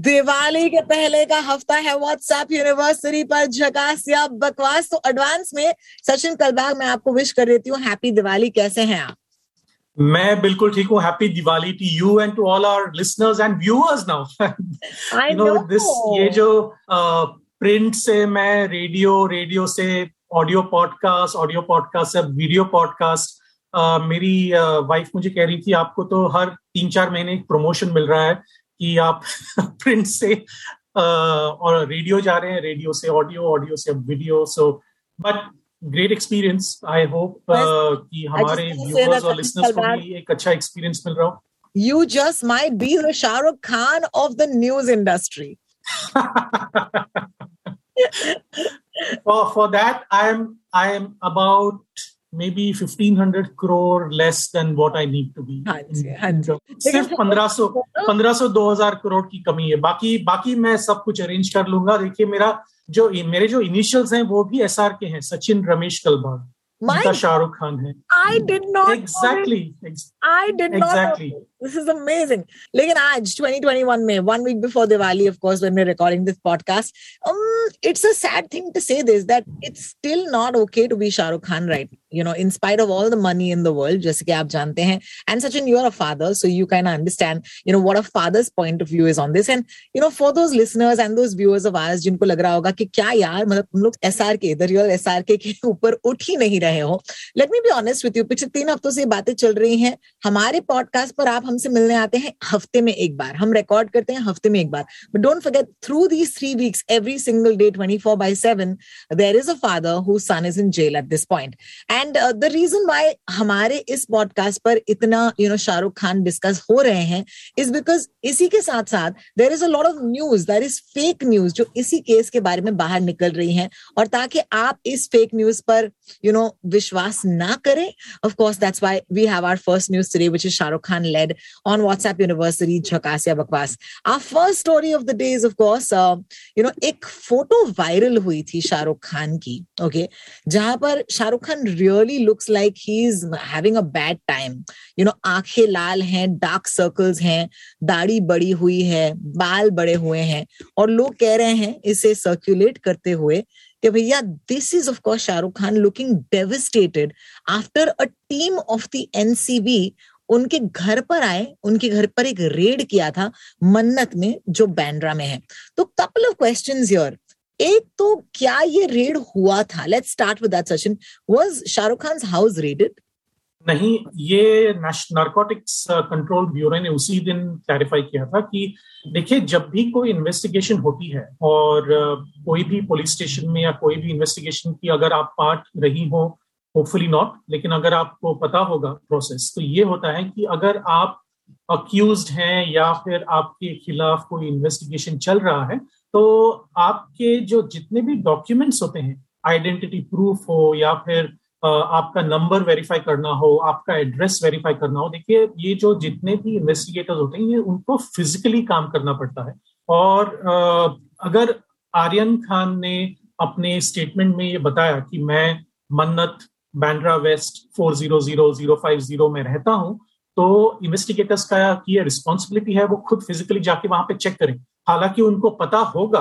Diwali के पहले का हफ़्ता है व्हाट्सएप यूनिवर्सिटी पर झकास या बकवास। तो एडवांस में सचिन कलबाग मैं आपको विश कर देती हूँ हैप्पी दिवाली। कैसे हैं आप? मैं बिल्कुल ठीक हूँ। Happy Diwali to you and to all our listeners and viewers now I know this ये जो प्रिंट से मैं रेडियो रेडियो से ऑडियो पॉडकास्ट ऑडियो पॉडकास्ट से वीडियो पॉडकास्ट मेरी वाइफ uh, मुझे कह रही थी आपको तो हर तीन चार महीने एक प्रमोशन मिल रहा है। कि आप प्रिंट से और रेडियो जा रहे हैं रेडियो से ऑडियो ऑडियो से video so but great experience I hope कि हमारे व्यूअर्स और लिसनर्स को भी एक अच्छा एक्सपीरियंस मिल रहा हो You just might be the Shah Rukh Khan of the news industry. for, for that, I am I am about maybe 1500 crore less than what I need to be. हाँ जी, हाँ जी। सिर्फ़ 1500 1500 2000 करोड़ की कमी है बाकी बाकी मैं सब कुछ अरेंज कर लूँगा देखिए मेरा जो मेरे जो इनिशियल्स हैं वो भी एसआर के हैं सचिन रमेश कलबाग My शाहरुख खान है I did not know exactly this. I did not know Exactly. this is amazing. लेकिन आज 2021 में one week before Diwali, of course, when we're recording this podcast, um, it's a sad thing to say this that it's still not okay to be Shah Rukh Khan right. You know, in spite of all the money in the world, जैसे कि आप जानते हैं. And Sachin, you're a father, so you kind of understand, you know, what a father's point of view is on this. And you know, for those listeners and those viewers of ours, जिनको लग रहा होगा कि क्या यार मतलब तुम लोग S R K the real S R K के ऊपर उठ ही नहीं रहे हो let me be honest with you पिछले तीन हफ्तों से ये बातें चल रही हैं हमारे पॉडकास्ट पर आप हमसे मिलने आते हैं हफ़्ते में एक बार हम रिकॉर्ड करते हैं हफ़्ते में एक बार but don't forget through these three weeks every single day twenty four by seven there is a father who son is in jail at this point and the reason why हमारे इस podcast पर इतना you know Shahrukh Khan discuss हो रहे हैं is because इसी के साथ साथ there is a lot of news there is fake news जो इसी केस के बारे में बाहर निकल रही हैं और ताकि आप इस फेक न्यूज़ पर यू नो विश्वास ना करें course that's why we have our first news today which is shahrukh khan led on whatsapp university झकासिया बकवास first story of the day is of course uh, you एक photo viral हुई थी शाहरुख खान की okay okay? जहाँ पर Shahrukh Khan looks like he is having a bad time you know आँखें लाल हैं डार्क सर्कल्स हैं, दाढ़ी बड़ी हुई है, बाल बड़े हुए हैं, और लोग कह रहे हैं इसे सर्कुलेट करते हुए कि भैया this is of course Shahrukh Khan looking devastated after a team of the NCB उनके घर पर आए, उनके घर पर एक रेड किया था मन्नत में, जो बैंड्रा में है। तो कपल ऑफ़ क्वेश्चन हियर एक तो क्या ये रेड हुआ था? Let's start with that session was Shahrukh Khan house raided नहीं ये नार्कोटिक्स कंट्रोल ब्यूरो ने उसी दिन क्लैरिफाई किया था कि देखिए जब भी कोई इन्वेस्टिगेशन होती है और uh, कोई भी पुलिस स्टेशन में या कोई भी इन्वेस्टिगेशन की अगर आप पार्ट रही हो होपफुली नॉट लेकिन अगर आपको पता होगा प्रोसेस तो ये होता है कि अगर आप अक्यूज हैं या फिर आपके खिलाफ कोई इन्वेस्टिगेशन चल रहा है तो आपके जो जितने भी डॉक्यूमेंट्स होते हैं आइडेंटिटी प्रूफ हो या फिर आपका नंबर वेरीफाई करना हो, आपका एड्रेस वेरीफाई करना हो, देखिए, ये जो जितने भी इन्वेस्टिगेटर्स होते हैं, ये उनको फिजिकली काम करना पड़ता है। और अगर आर्यन खान ने अपने स्टेटमेंट में ये बताया कि मैं Mannat Bandra west, four zero zero zero five zero में रहता हूँ तो इन्वेस्टिगेटर्स का की रिस्पॉन्सिबिलिटी है, वो खुद फिजिकली जाके वहाँ पे चेक करें। हालाँकि उनको पता होगा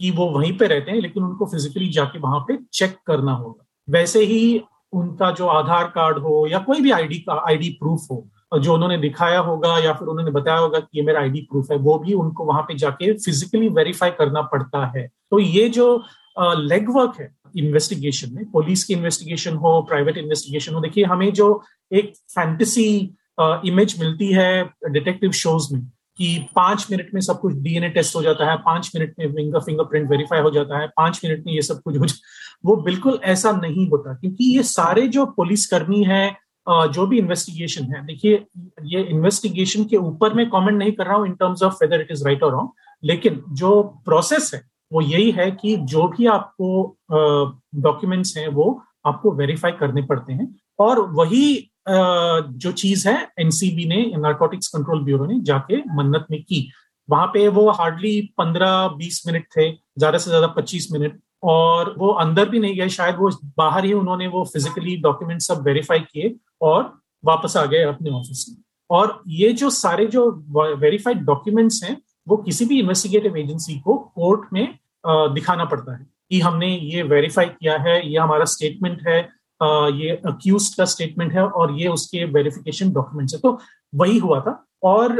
कि वो वहीं पे रहते हैं, लेकिन उनको फिजिकली जाके वहाँ पे चेक करना होगा। वैसे ही उनका जो आधार कार्ड हो या कोई भी आईडी का आईडी प्रूफ हो जो उन्होंने दिखाया होगा या फिर उन्होंने बताया होगा कि ये मेरा आईडी प्रूफ है, वो भी उनको वहाँ पे जाके फिजिकली वेरीफाई करना पड़ता है। तो ये जो लेग वर्क है इन्वेस्टिगेशन में पुलिस की इन्वेस्टिगेशन हो प्राइवेट इन्वेस्टिगेशन हो, देखिए हमें जो एक फैंटेसी इमेज मिलती है डिटेक्टिव शोज़ में कि पाँच मिनट में सब कुछ डीएनए टेस्ट हो जाता है, पाँच मिनट में फिंगर फिंगरप्रिंट वेरीफाई हो जाता है, पाँच मिनट में ये सब कुछ हो वो बिल्कुल ऐसा नहीं होता क्योंकि ये सारे जो पुलिस कर्मी है जो भी इन्वेस्टिगेशन है, देखिए ये इन्वेस्टिगेशन के ऊपर मैं कमेंट नहीं कर रहा हूँ in terms of whether it is right और रॉन्ग लेकिन जो प्रोसेस है, वो यही है कि जो भी आपको डॉक्यूमेंट्स हैं वो आपको वेरीफाई करने पड़ते हैं और वही जो चीज़ है एनसीबी ने नार्कोटिक्स कंट्रोल ब्यूरो ने जाके मन्नत में की। वहाँ पे वो हार्डली पंद्रह बीस मिनट थे, ज़्यादा से ज़्यादा पच्चीस मिनट, और वो अंदर भी नहीं गए। शायद वो बाहर ही उन्होंने वो फिजिकली डॉक्यूमेंट सब वेरीफाई किए और वापस आ गए अपने ऑफ़िस में। और ये जो सारे जो वेरीफाइड डॉक्यूमेंट्स हैं, वो किसी भी इन्वेस्टिगेटिव एजेंसी को कोर्ट में दिखाना पड़ता है कि हमने ये वेरीफाई किया है, ये हमारा स्टेटमेंट है ये अक्यूज का स्टेटमेंट है और ये उसके वेरिफिकेशन डॉक्यूमेंट्स है। तो वही हुआ था। और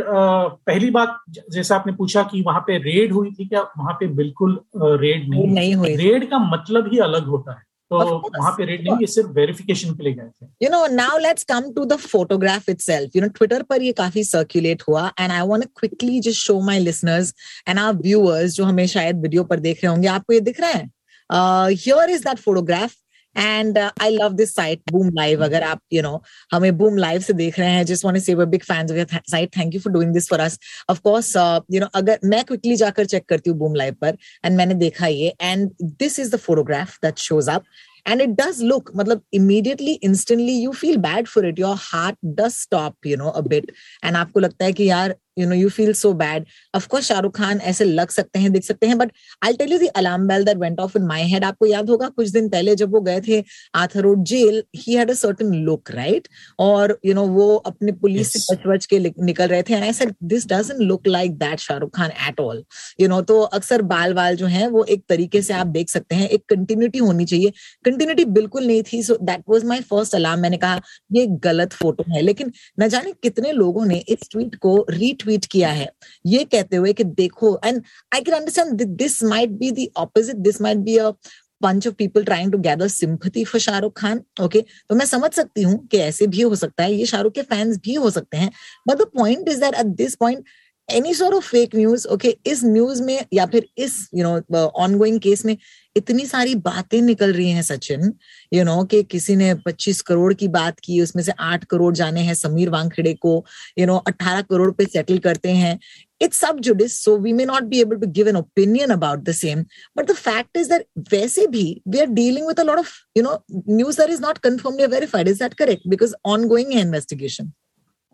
पहली बात जैसा आपने पूछा कि वहाँ पे रेड हुई थी क्या? वहाँ पे बिल्कुल रेड नहीं नहीं हुई। रेड का मतलब ही अलग होता है। तो वहाँ पे रेड नहीं ये सिर्फ़ वेरिफिकेशन के लिए गए थे। You know now let's come to the photograph itself you know Twitter पर ये काफ़ी सर्कुलेट हुआ and I want to quickly just show my listeners and our viewers जो हमें शायद वीडियो पर देख रहे होंगे आपको ये दिख रहा है? Here is that photograph and I love this site Boom Live अगर आप यू you नो know, हमें बूम लाइव से देख रहे हैं just want to say big fans of your site thank you for doing this for us of course you know अगर मैं quickly जाकर चेक करती हूँ बूम लाइव पर एंड मैंने देखा ये and this is the photograph that shows up and it does look matlab immediately instantly you feel bad for it. Your heart does stop you know a bit. And aapko lagta hai ki yaar you know you feel so bad of course Shahrukh Khan ऐसे लग सकते हैं दिख सकते हैं but I tell you the alarm bell that went off in my head आपको याद होगा कुछ दिन पहले जब वो गए थे Arthur Road jail he had a certain look right और यू नो वो अपने पुलिस से बच के निकल रहे थे I this doesn't look like that Shahrukh Khan at all you know तो अक्सर बाल बाल जो है वो एक तरीके से आप देख सकते हैं एक कंटिन्यूटी होनी चाहिए। कंटिन्यूटी बिल्कुल नहीं थी so that was my first alarm मैंने कहा ये गलत फ़ोटो है। लेकिन न जाने कितने लोगों ने इस ट्वीट को रीट ट्वीट किया है। ये कहते हुए कि देखो and I can understand this might be the opposite this might be a bunch of people trying to gather sympathy for Shahrukh Khan okay तो मैं समझ सकती हूँ कि ऐसे भी हो सकता है, ये शाहरुख के फैंस भी हो सकते हैं but the point is that at this point any sort of fake news okay इस न्यूज़ में या फिर इस you know ongoing case में इतनी सारी बातें निकल रही हैं सचिन यू नो कि किसी ने 25 करोड़ की बात की उसमें से 8 करोड़ जाने हैं समीर वांगखेड़े को यू नो 18 करोड़ पे सेटल करते हैं it's sub judice so we may not be able to give an opinion about the same but the fact is that वैसे भी we are dealing with a lot of you know news that is not confirmed or verified is that correct because ongoing है investigation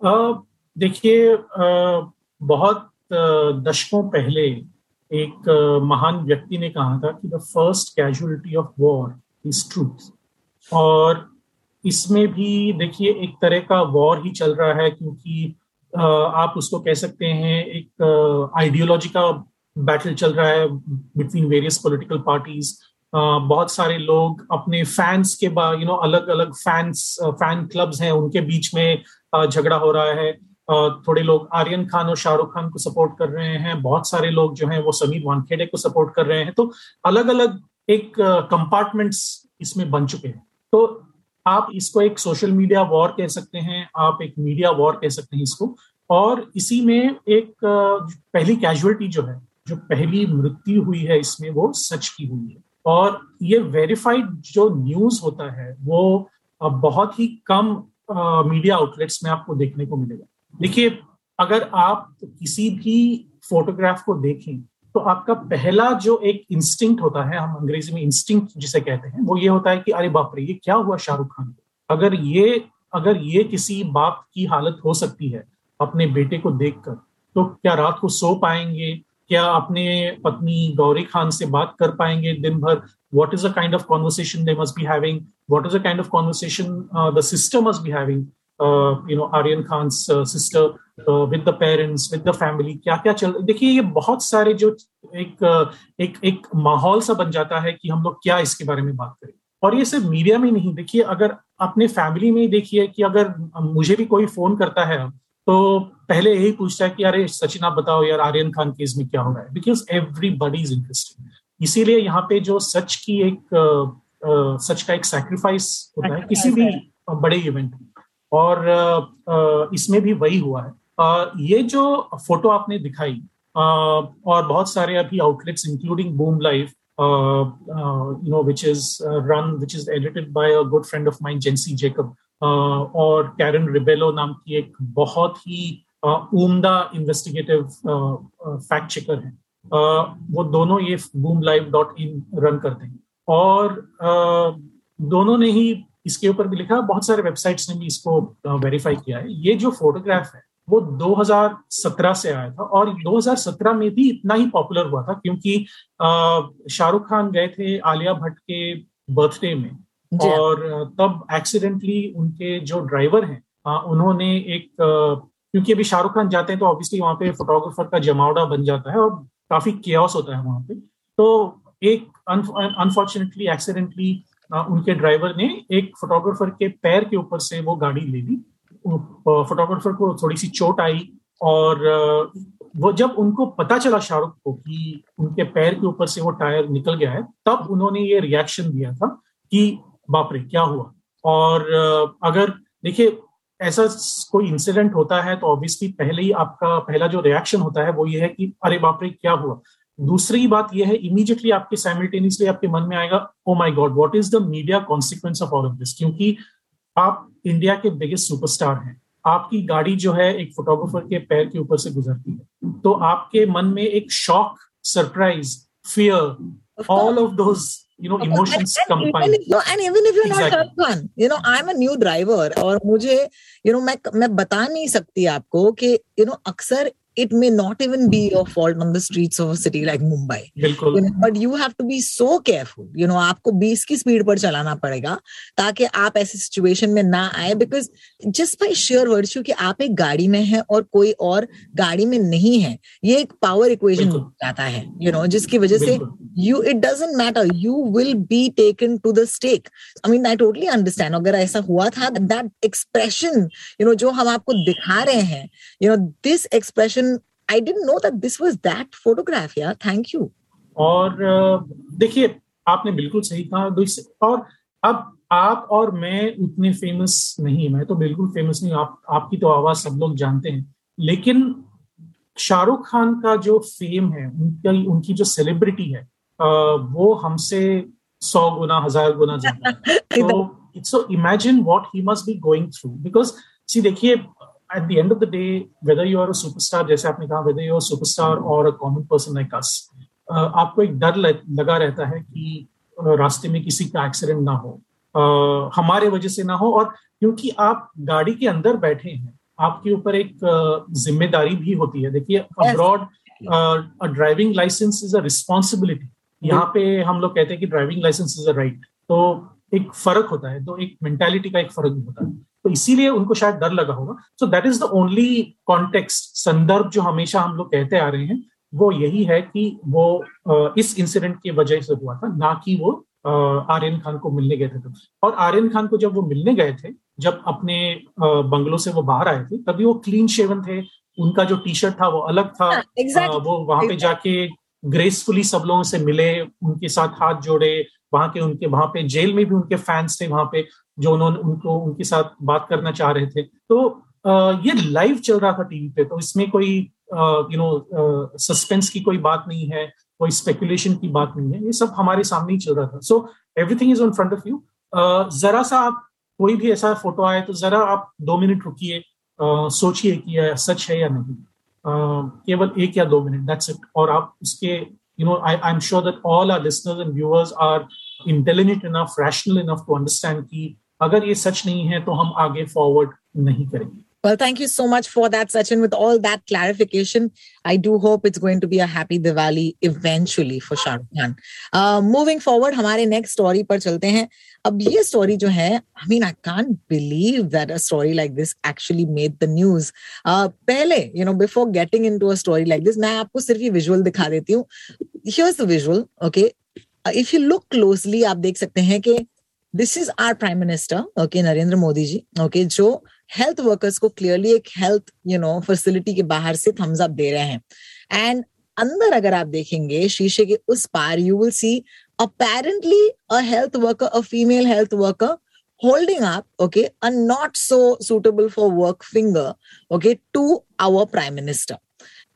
uh, देखिए uh, बहुत दशकों पहले एक महान व्यक्ति ने कहा था कि the first casualty of war is truth और इसमें भी देखिए, एक तरह का वॉर ही चल रहा है क्योंकि आप उसको कह सकते हैं एक आइडियोलॉजी का बैटल चल रहा है बिटवीन वेरियस पॉलिटिकल पार्टीज़ बहुत सारे लोग अपने फैंस के यू नो अलग अलग फैंस फ़ैन क्लब्स हैं, उनके बीच में झगड़ा हो रहा है। थोड़े लोग आर्यन खान और शाहरुख खान को सपोर्ट कर रहे हैं, बहुत सारे लोग जो हैं वो समीर वानखेड़े को सपोर्ट कर रहे हैं। तो अलग अलग एक कंपार्टमेंट्स इसमें बन चुके हैं। तो आप इसको एक सोशल मीडिया वॉर कह सकते हैं, आप एक मीडिया वॉर कह सकते हैं इसको। और इसी में एक पहली कैजुअलिटी जो है, जो पहली मृत्यु हुई है इसमें, वो सच की हुई है। और ये वेरीफाइड जो न्यूज़ होता है, वो बहुत ही कम मीडिया आउटलेट्स में आपको देखने को मिलेगा। देखिए अगर आप किसी भी फोटोग्राफ को देखें तो आपका पहला जो एक इंस्टिंक्ट होता है हम अंग्रेज़ी में इंस्टिंक्ट जिसे कहते हैं वो ये होता है कि अरे बाप रे ये क्या हुआ शाहरुख खान को? अगर ये अगर ये किसी बाप की हालत हो सकती है अपने बेटे को देखकर तो क्या रात को सो पाएँगे? क्या अपने पत्नी गौरी खान से बात कर पाएँगे दिन भर? What is a kind of conversation they must be having what is kind of conversation uh, the sister must be having? You know Aryan Khan sister with the parents with the family क्या क्या चल देखिए ये बहुत सारे जो एक uh, एक एक माहौल सा बन जाता है कि हम लोग क्या इसके बारे में बात करें। और ये सिर्फ़ मीडिया में नहीं देखिए अगर अपने फैमिली में ही देखिए कि अगर मुझे भी कोई फ़ोन करता है तो पहले यही पूछता है कि अरे सचिन आप बताओ यार आर्यन खान केस में क्या हो रहा है? Because everybody is interesting इसीलिए यहाँ पे जो सच की एक uh, uh, सच का एक सेक्रीफाइस होता है किसी भी बड़े इवेंट में। और इसमें भी वही हुआ है। ये जो फ़ोटो आपने दिखाई और बहुत सारे अभी outlets including Boom Life you know which is run which is edited by a good friend of mine Jency Jacob और कैरन रिबेलो नाम की एक बहुत ही उमदा इन्वेस्टिगेटिव फैक्ट चेकर है। वो दोनों ये Boom Live dot in run करते हैं। और दोनों ने ही इसके ऊपर भी लिखा बहुत सारे वेबसाइट्स ने भी इसको वेरीफाई किया है। ये जो फोटोग्राफ है वो 2017 से आया था और 2017 में भी इतना ही पॉपुलर हुआ था क्योंकि शाहरुख खान गए थे आलिया भट्ट के बर्थडे में और तब एक्सीडेंटली उनके जो ड्राइवर हैं उन्होंने एक क्योंकि अभी शाहरुख खान जाते हैं तो ऑब्वियसली वहाँ पे फोटोग्राफर का जमावड़ा बन जाता है और काफ़ी केयस होता है वहाँ पे। तो एक अनफॉर्चुनेटली एक्सीडेंटली उनके ड्राइवर ने एक फोटोग्राफर के पैर के ऊपर से वो गाड़ी ले ली। फोटोग्राफर को थोड़ी सी चोट आई और वो जब उनको पता चला शाहरुख को कि उनके पैर के ऊपर से वो टायर निकल गया है, तब उन्होंने ये रिएक्शन दिया था कि, बाप रे, क्या हुआ? और अगर, देखिए, ऐसा कोई इंसिडेंट होता है तो ऑब्वियसली पहले ही आपका पहला जो रिएक्शन होता है वो ये है कि, अरे बाप रे, क्या हुआ? दूसरी बात यह है इमीडिएटली आपके साइमल्टेनियसली आपके मन में आएगा ओ my God what is the media consequence of all of this क्योंकि आप इंडिया के बिगेस्ट सुपरस्टार हैं। आपकी गाड़ी जो है एक फोटोग्राफर के पैर के ऊपर से गुजरती है। तो आपके मन में एक shock surprise fear all of those you know emotions and, and combined even no, and even if you're exactly. not Shah Khan you know I'm a new driver और मुझे you know मैं मैं बता नहीं सकती आपको कि you know अक्सर it may not even be your fault on the streets of a city like Mumbai. You know, but you have to be so careful. You know, आपको 20 की स्पीड पर चलाना पड़ेगा ताकि आप ऐसे सिचुएशन में ना आए because just by sheer virtue कि आप एक गाड़ी में हैं और कोई और गाड़ी में नहीं है ये एक पावर इक्वेशन जाता है यू नो जिसकी वजह से you it doesn't matter you will be taken to the stake I mean I totally understand अगर ऐसा हुआ था दैट एक्सप्रेशन यू नो जो हम आपको दिखा रहे हैं you know this expression I don't know that this was that photograph यार थैंक यू और देखिए आपने बिल्कुल सही कहा। और अब आप और मैं उतने फ़ेमस नहीं मैं तो बिल्कुल फ़ेमस नहीं आप आपकी तो आवाज़ सब लोग जानते हैं। लेकिन शाहरुख खान का जो फेम है उनकी उनकी जो सेलिब्रिटी है वो हमसे सौ गुना हज़ार गुना ज़्यादा तो so imagine what he must be going through because see देखिए at the end of the day, whether you are a superstar, जैसे आपने कहा whether you're a superstar or a common person like us, uh, आपको एक डर लगा रहता है कि uh, रास्ते में किसी का एक्सीडेंट ना हो uh, हमारे वजह से ना हो और क्योंकि आप गाड़ी के अंदर बैठे हैं आपके ऊपर एक ज़िम्मेदारी भी होती है। देखिए abroad driving license is a responsibility यहाँ पे हम लोग कहते हैं कि driving license is a right तो एक फ़र्क होता है तो एक मेंटालिटी का एक फ़र्क भी होता है। तो इसीलिए उनको शायद डर लगा होगा so that is the only context संदर्भ जो हमेशा हम लोग कहते आ रहे हैं वो यही है कि वो इस इंसिडेंट की वजह से हुआ था ना कि वो आर्यन खान को मिलने गए थे और आर्यन खान को जब वो मिलने गए थे जब अपने बंगलों से वो बाहर आए थे तभी वो क्लीन शेवन थे उनका जो टी शर्ट था वो अलग था हाँ, exactly. वो वहाँ पे जाके ग्रेसफुली सब लोगों से मिले उनके साथ हाथ जोड़े वहाँ के उनके, वहाँ पे जेल में भी उनके फैंस थे, वहाँ पे जो उन्होंने, उनको, उनके साथ बात करना चाह रहे थे। तो ये लाइव चल रहा था टीवी पे तो इसमें कोई यू नो सस्पेंस की कोई बात नहीं है, कोई स्पेकुलेशन की बात नहीं है, ये सब हमारे सामने ही चल रहा था। So everything is on front of you जरा सा आप कोई भी ऐसा फ़ोटो आए तो जरा आप दो मिनट रुकिए सोचिए कि यह सच है या नहीं। केवल एक या दो मिनट दैट्स इट और आप उसके you know I I am sure that all our listeners and viewers are intelligent enough rational enough to understand की अगर ये सच नहीं है तो हम आगे फॉरवर्ड नहीं करेंगे Well, thank you so much for that, Sachin. With all that clarification, I do hope it's going to be a happy Diwali eventually for Shah Rukh Khan. Uh, moving forward, हमारे next story पर चलते हैं. अब ये story जो है, I mean, I can't believe that a story like this actually made the news. Uh, पहले, you know, before getting into a story like this, मैं आपको सिर्फ ये visual दिखा देती हूँ. Here's the visual, okay? Uh, if you look closely, आप देख सकते हैं कि this is our prime minister okay Narendra Modi ji okay okay, जो health workers को क्लियरली एक हेल्थ यू नो फैसिलिटी के बाहर से थम्स अप दे रहे हैं। एंड अंदर अगर आप देखेंगे शीशे के उस पार you will see apparently a health worker a female health worker holding up okay a not so suitable for work finger okay to our prime minister.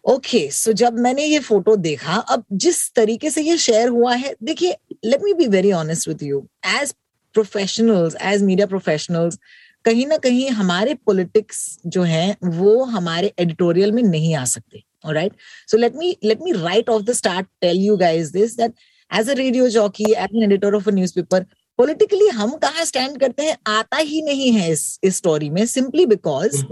Okay okay, so so जब मैंने ये फ़ोटो देखा अब जिस तरीके से ये share हुआ है देखिए let me be very honest with you as professionals as media professionals कहीं ना कहीं हमारे पॉलिटिक्स जो है वो हमारे एडिटोरियल में नहीं आ सकते right so let me let me right of the start tell you guys this that as a radio jockey as an editor of a newspaper हम कहा स्टैंड करते हैं आता ही नहीं है इस स्टोरी में simply because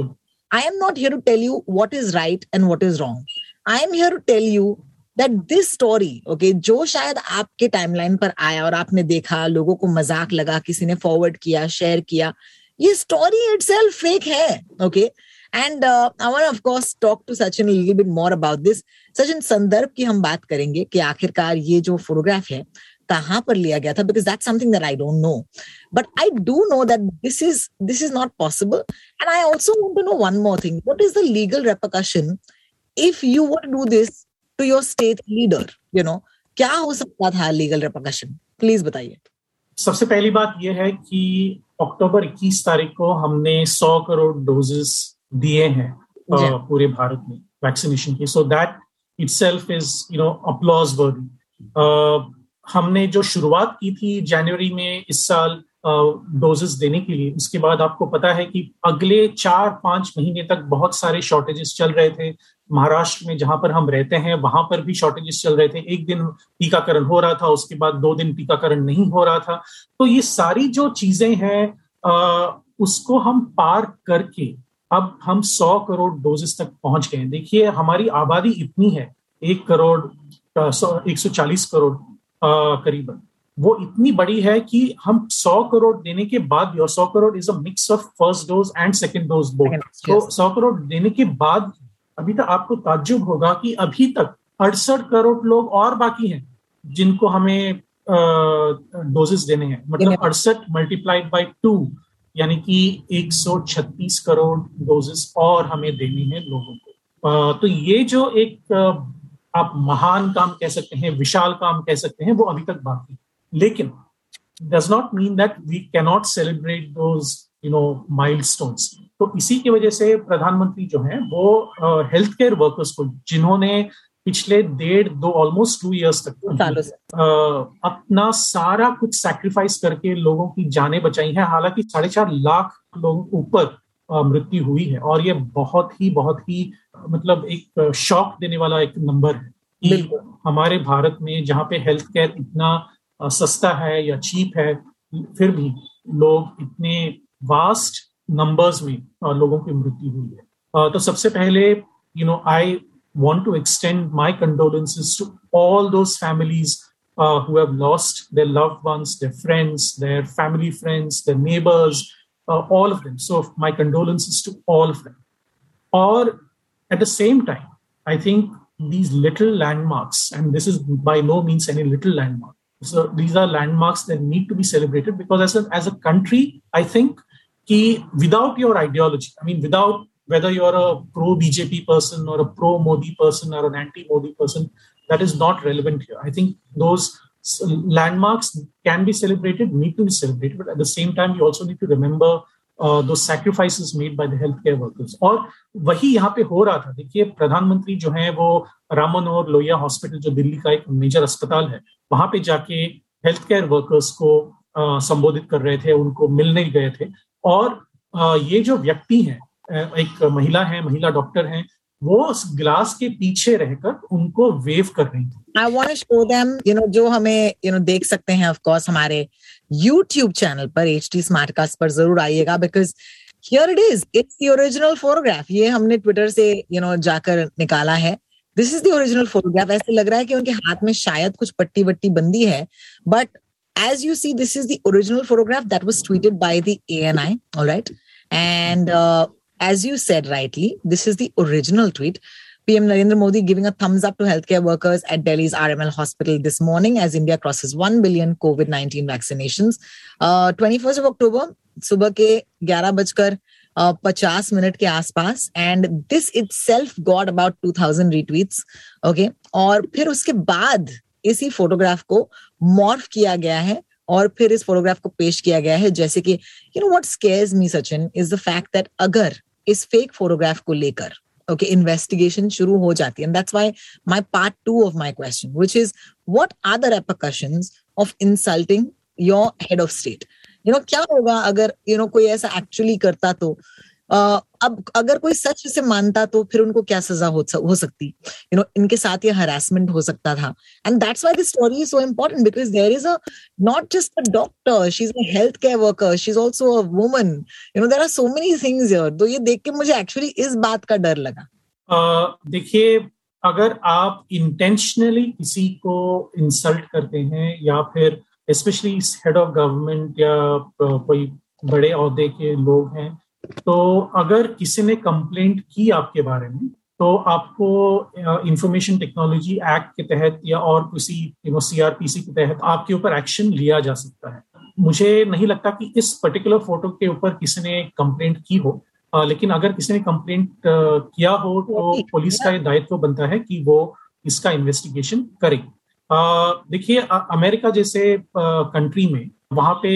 I am not here to tell you what is right and what is wrong I am here to tell you that this story okay जो शायद आपके टाइमलाइन पर आया और आपने देखा लोगों को मज़ाक लगा किसी ने फॉरवर्ड किया शेयर किया ये स्टोरी इट सेल्फ फेक है okay and I want of talk to Sachin bit more about this Sachin संदर्भ की हम बात करेंगे कि आखिरकार ये जो फोटोग्राफ है, कहाँ पर लिया गया था? Because that something that I don't know but I do know that this is this is not possible and I also want to know one more thing what is the legal repercussion if you would do this to your state leader you know क्या हो सकता था legal रेपोकशन please बताइए. सबसे पहली बात यह है कि अक्टूबर 21 तारीख को हमने 100 करोड़ डोजेस दिए हैं पूरे भारत में वैक्सीनेशन के। So that itself is you know applause worthy हमने जो शुरुआत की थी जनवरी में इस साल डोजेस देने के लिए। उसके बाद आपको पता है कि अगले चार, पाँच महीने तक बहुत सारे शॉर्टेजेस चल रहे थे। महाराष्ट्र में जहाँ पर हम रहते हैं, वहाँ पर भी शॉर्टेजेस चल रहे थे। एक दिन टीकाकरण हो रहा था, उसके बाद दो दिन टीकाकरण नहीं हो रहा था। तो ये सारी जो चीज़ें हैं उसको हम पार करके अब हम सौ करोड़ डोजेस तक पहुँच गए देखिए, हमारी आबादी इतनी है, एक करोड़ एक सौ चालीस करोड़ करीबन। वो इतनी बड़ी है कि हम 100 करोड़ देने के बाद भी और 100 crore is a mix of first dose and second dose both तो 100 करोड़ देने के बाद अभी तक आपको ताज्जुब होगा कि अभी तक अड़सठ करोड़ लोग और बाकी हैं जिनको हमें डोजेस देने हैं। मतलब अड़सठ मल्टीप्लाइड बाय टू यानी कि 136 करोड़ डोजेस और हमें देनी है लोगों को। तो ये जो एक आप महान काम कह सकते हैं विशाल काम कह सकते हैं वो अभी तक बाकी लेकिन does not mean that we cannot celebrate those you know mile तो इसी की वजह से प्रधानमंत्री जो है वो हेल्थ केयर वर्कर्स को जिन्होंने पिछले डेढ़ दो ऑलमोस्ट टू इयर्स तक अपना सारा कुछ सैक्रिफाइस करके लोगों की जानें बचाई हैं। हालाँकि साढ़े चार लाख लोगों के ऊपर मृत्यु हुई है और ये बहुत ही बहुत ही मतलब एक शॉक देने वाला एक नंबर है हमारे भारत में जहाँ पे हेल्थ केयर इतना सस्ता है या चीप है फिर भी लोग इतने वास्ट नंबर्स में लोगों की मृत्यु हुई है तो सबसे पहले you know I want to extend my condolences to all those families uh, who have lost their loved ones, their friends, their family friends, their neighbors, uh, all of them. So, my condolences to all of them. Or at the same time, I think these little landmarks, and this is by no means any little landmark, so these are landmarks that need to be celebrated because as a, as a country, I think ki without your ideology, I mean, without whether you're a pro BJP person or a pro Modi person or an anti Modi person, that is not relevant here. I think those landmarks can be celebrated, need to be celebrated, but at the same time, you also need to remember those sacrifices made by the health care workers और वही यहाँ पे हो रहा था। देखिए, प्रधानमंत्री जो है, वो राम मनोहर लोहिया हॉस्पिटल, जो दिल्ली का एक मेजर अस्पताल है, वहाँ पे जाके हेल्थ केयर वर्कर्स को संबोधित कर रहे थे, उनको मिलने गए थे। और ये जो व्यक्ति हैं एक महिला है, महिला डॉक्टर हैं वो उस ग्लास के पीछे रहकर उनको वेव कर रही थी I want show them you know जो हमें यू नो देख सकते हैं ऑफ़ कोर्स हमारे यूट्यूब चैनल पर एच टी स्मार्ट कास्ट पर ज़रूर आइएगा because here it is it's the original photograph ये हमने ट्विटर से यू you नो know, जाकर निकाला है this is the original photograph ऐसे लग रहा है कि उनके हाथ में शायद कुछ पट्टी वट्टी बंदी है but as you see, this is the original photograph that was tweeted by the ANI. All right. And uh, as you said rightly, this is the original tweet. PM Narendra Modi giving a thumbs up to healthcare workers at Delhi's RML hospital this morning as India crosses 1 billion COVID 19 vaccinations. Uh, 21st of October, सुबह के ग्यारह बजकर पचास minute के आसपास and this itself got about two thousand retweets okay और फिर उसके बाद इसी फोटोग्राफ को मॉर्फ किया गया है और फिर इस फोटोग्राफ को पेश किया गया है जैसे कि you know what scares me Sachin is the fact that अगर इस फेक फोटोग्राफ को लेकर ओके इन्वेस्टिगेशन शुरू हो जाती है। That's why my part two of my question which is what are the repercussions of insulting your head of state you know क्या होगा अगर यू you नो know, कोई ऐसा एक्चुअली करता तो uh, अब अगर कोई सच से मानता तो फिर उनको क्या सजा हो, हो सकती? यू नो इनके साथ ये हरासमेंट हो सकता था। And that's why this story is so important because there is a not just a doctor she is a health care worker she is also a woman you know there are so many things here तो ये देख के मुझे actually इस बात का डर लगा। uh, देखिए अगर आप इंटेंशनली किसी को इंसल्ट करते हैं या फिर स्पेशली हेड ऑफ़ गवर्नमेंट या कोई बड़े अहदे के लोग हैं तो अगर किसी ने कंप्लेंट की आपके बारे में तो आपको इंफॉर्मेशन टेक्नोलॉजी एक्ट के तहत या और किसी यू नो सीआरपीसी के तहत आपके ऊपर एक्शन लिया जा सकता है। मुझे नहीं लगता कि इस पर्टिकुलर फ़ोटो के ऊपर किसी ने कंप्लेंट की हो आ, लेकिन अगर किसी ने कंप्लेंट किया हो तो पुलिस का ये दायित्व बनता है कि वो इसका इन्वेस्टिगेशन करे। देखिए अमेरिका जैसे कंट्री में वहाँ पे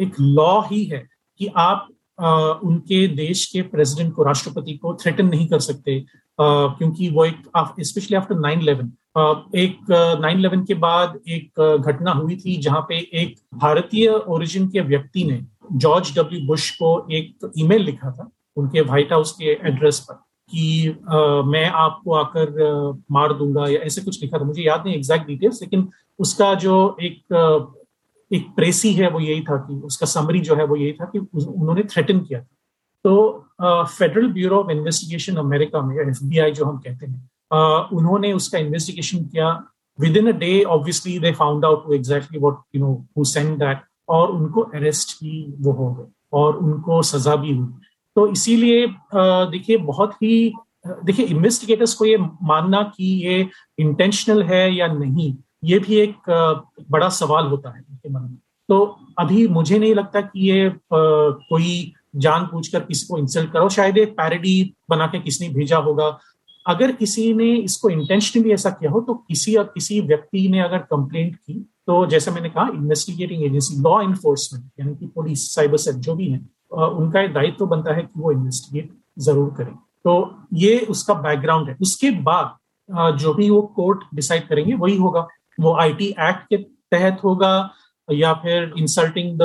एक लॉ ही है कि आप उनके देश के प्रेसिडेंट को राष्ट्रपति को थ्रेटन नहीं कर सकते। क्योंकि वो एक स्पेशली आफ्टर नाइन इलेवन एक नाइन इलेवन के बाद एक घटना हुई थी जहाँ पे एक भारतीय ओरिजिन के व्यक्ति ने जॉर्ज डब्ल्यू बुश को एक ईमेल लिखा था उनके व्हाइट हाउस के एड्रेस पर कि आ, मैं आपको आकर मार दूँगा या ऐसे कुछ लिखा था। मुझे याद नहीं एग्जैक्ट डिटेल्स लेकिन उसका जो एक एक प्रेसी है वो यही था कि उसका समरी जो है वो यही था कि उन्होंने थ्रेटन किया था। तो federal bureau of investigation America में एफबीआई जो हम कहते हैं उन्होंने उसका इन्वेस्टिगेशन किया। Within a day obviously they found out exactly what you know who send that और उनको अरेस्ट भी वो हो गए, और उनको सजा भी हुई। तो इसीलिए देखिए, बहुत ही देखिए इन्वेस्टिगेटर्स को ये मानना कि ये इंटेंशनल है या नहीं ये भी एक बड़ा सवाल होता है उनके मन में। तो अभी मुझे नहीं लगता कि ये कोई जान पूछ कर किसी को इंसल्ट करो शायद एक पैरडी बना के किसी ने भेजा होगा। अगर किसी ने इसको इंटेंशनली ऐसा किया हो तो किसी और किसी व्यक्ति ने अगर कंप्लेंट की तो जैसे मैंने कहा इन्वेस्टिगेटिंग एजेंसी लॉ इन्फोर्समेंट यानी कि पुलिस साइबर सेल जो भी है उनका एक दायित्व तो बनता है कि वो इन्वेस्टिगेट ज़रूर करें। तो ये उसका बैकग्राउंड है। उसके बाद जो भी वो कोर्ट डिसाइड करेंगे, वही होगा। वो आईटी एक्ट के तहत होगा या फिर insulting the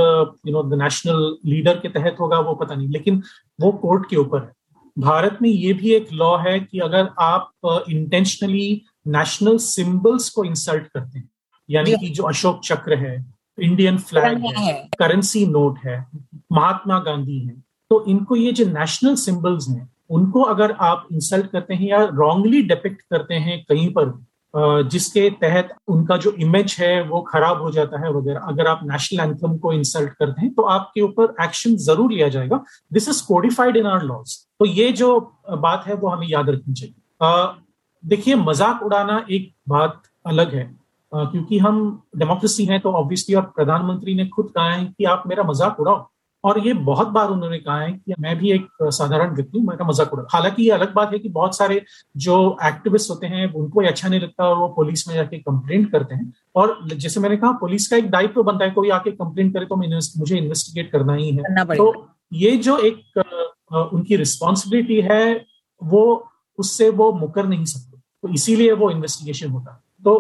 you know the national leader के तहत होगा वो पता नहीं। लेकिन वो कोर्ट के ऊपर है। भारत में ये भी एक लॉ है कि अगर आप इंटेंशनली नेशनल सिंबल्स को इंसल्ट करते हैं यानी कि जो अशोक चक्र है इंडियन फ्लैग है करेंसी नोट है महात्मा गांधी है तो इनको ये जो नेशनल सिंबल्स हैं उनको अगर आप इंसल्ट करते हैं या रॉन्गली डिपिक्ट करते हैं कहीं पर जिसके तहत उनका जो इमेज है, वो खराब हो जाता है वगैरह अगर आप नेशनल एंथम को इंसल्ट करते हैं तो आपके ऊपर एक्शन ज़रूर लिया जाएगा। This is codified in our laws तो ये जो बात है, वो हमें याद रखनी चाहिए। देखिए, मज़ाक उड़ाना एक बात अलग है। क्योंकि हम डेमोक्रेसी हैं तो ऑब्वियसली और प्रधानमंत्री ने खुद कहा है कि आप मेरा मज़ाक उड़ाओ। और ये बहुत बार उन्होंने कहा है कि मैं भी एक साधारण व्यक्ति हूँ मेरा मज़ाक उड़ा। हालाँकि ये अलग बात है कि बहुत सारे जो एक्टिविस्ट होते हैं उनको ये अच्छा नहीं लगता और वो पुलिस में जाके कंप्लेंट करते हैं। और जैसे मैंने कहा पुलिस का एक दायित्व तो बनता है कोई आके कंप्लेंट करे तो मुझे इन्वेस्टिगेट करना ही है। तो ये जो एक उनकी रिस्पॉन्सिबिलिटी है वो उससे वो मुकर नहीं सकते। तो इसीलिए वो इन्वेस्टिगेशन होता है। तो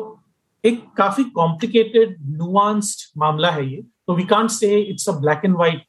एक काफ़ी कॉम्प्लिकेटेड नुआंस्ड मामला है ये। तो we can't say it's a black and white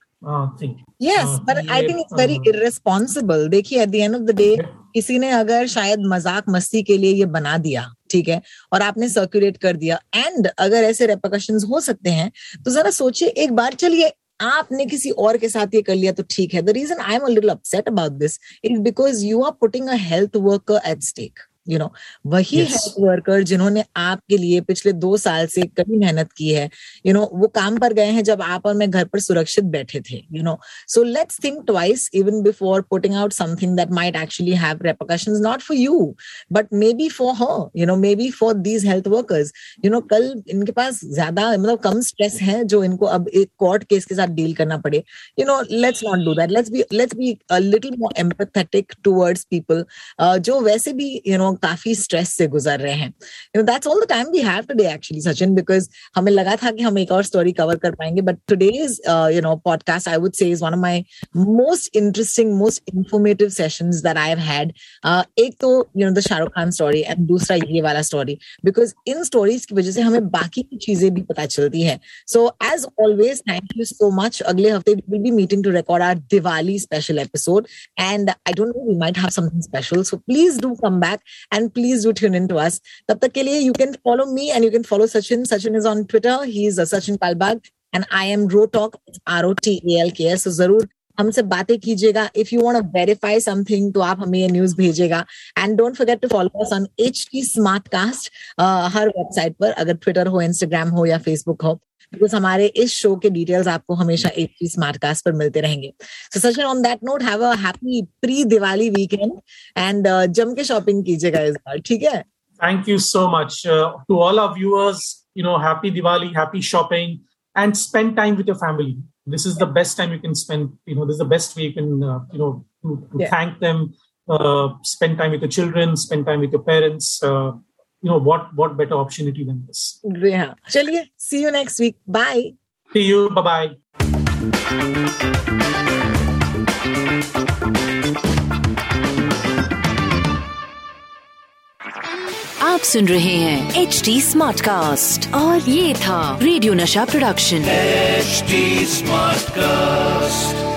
yes but I think it's very irresponsible देखिए at the end of the day किसी ने अगर शायद मज़ाक मस्ती के लिए ये बना दिया ठीक है और आपने सर्कुलेट कर दिया एंड अगर ऐसे रेपोकशन हो सकते हैं तो जरा सोचिए एक बार चलिए आपने किसी और के साथ ये कर लिया तो ठीक है। The reason I am little upset about this is because you are putting a health worker at stake you know वही हेल्थ वर्कर जिन्होंने आपके लिए पिछले दो साल से कड़ी मेहनत की है। यू you नो know, वो काम पर गए हैं जब आप और मैं घर पर सुरक्षित बैठे थे you know so let's think twice even before putting out something that might actually have repercussions not for you but maybe for her you know maybe for these health workers you know कल इनके पास ज़्यादा मतलब कम stress है जो इनको अब एक court case के साथ डील करना पड़े। You know let's not do that let's be let's be little more empathetic towards people जो वैसे भी you you know know, know काफ़ी स्ट्रेस से गुजर रहे हैं। You know that's all the time we have today actually Sachin because हमें लगा था कि हम एक और स्टोरी कवर कर पाएँगे but today's you know podcast I would say is one of my most interesting most informative sessions that I have had एक तो you know the Shahrukh Khan story and दूसरा ये वाला स्टोरी बिकॉज़ इन स्टोरीज की वजह से हमें बाकी की चीज़ें भी पता चलती है। So as always thank you so much अगले हफ़्ते we will be meeting to record our Diwali special episode and I don't know we might have something special so please do come back and please do tune in to us तब तक के लिए you can follow me and you can follow Sachin Sachin is on Twitter he is Sachin Palbag and I am Ro talk R O T A L K S ज़रूर हमसे बातें कीजिएगा. If you want verify something तो आप हमें ये news भेजेगा and don't forget to follow us on H T smart cast her website पर, अगर ट्विटर हो इंस्टाग्राम हो या फेसबुक हो. बिकॉज हमारे इस शो के डिटेल्स आपको हमेशा एच टी स्मार्ट कास्ट पर मिलते रहेंगे so Sachin on that note have a happy pre Diwali weekend and जम के शॉपिंग कीजिएगा इस बार ठीक है Thank you so much uh, to all our viewers. You know, happy Diwali, happy shopping, and spend time with your family. This is the best time you can spend. You know, this is the best way you can, uh, you know, to, to Yeah. thank them. Uh, spend time with your children. Spend time with your parents. Uh, you know, what what better opportunity than this? हाँ चलिए see you next week bye See you. Bye bye. आप सुन रहे हैं H D smart cast और ये था radio नशा प्रोडक्शन HD Smartcast.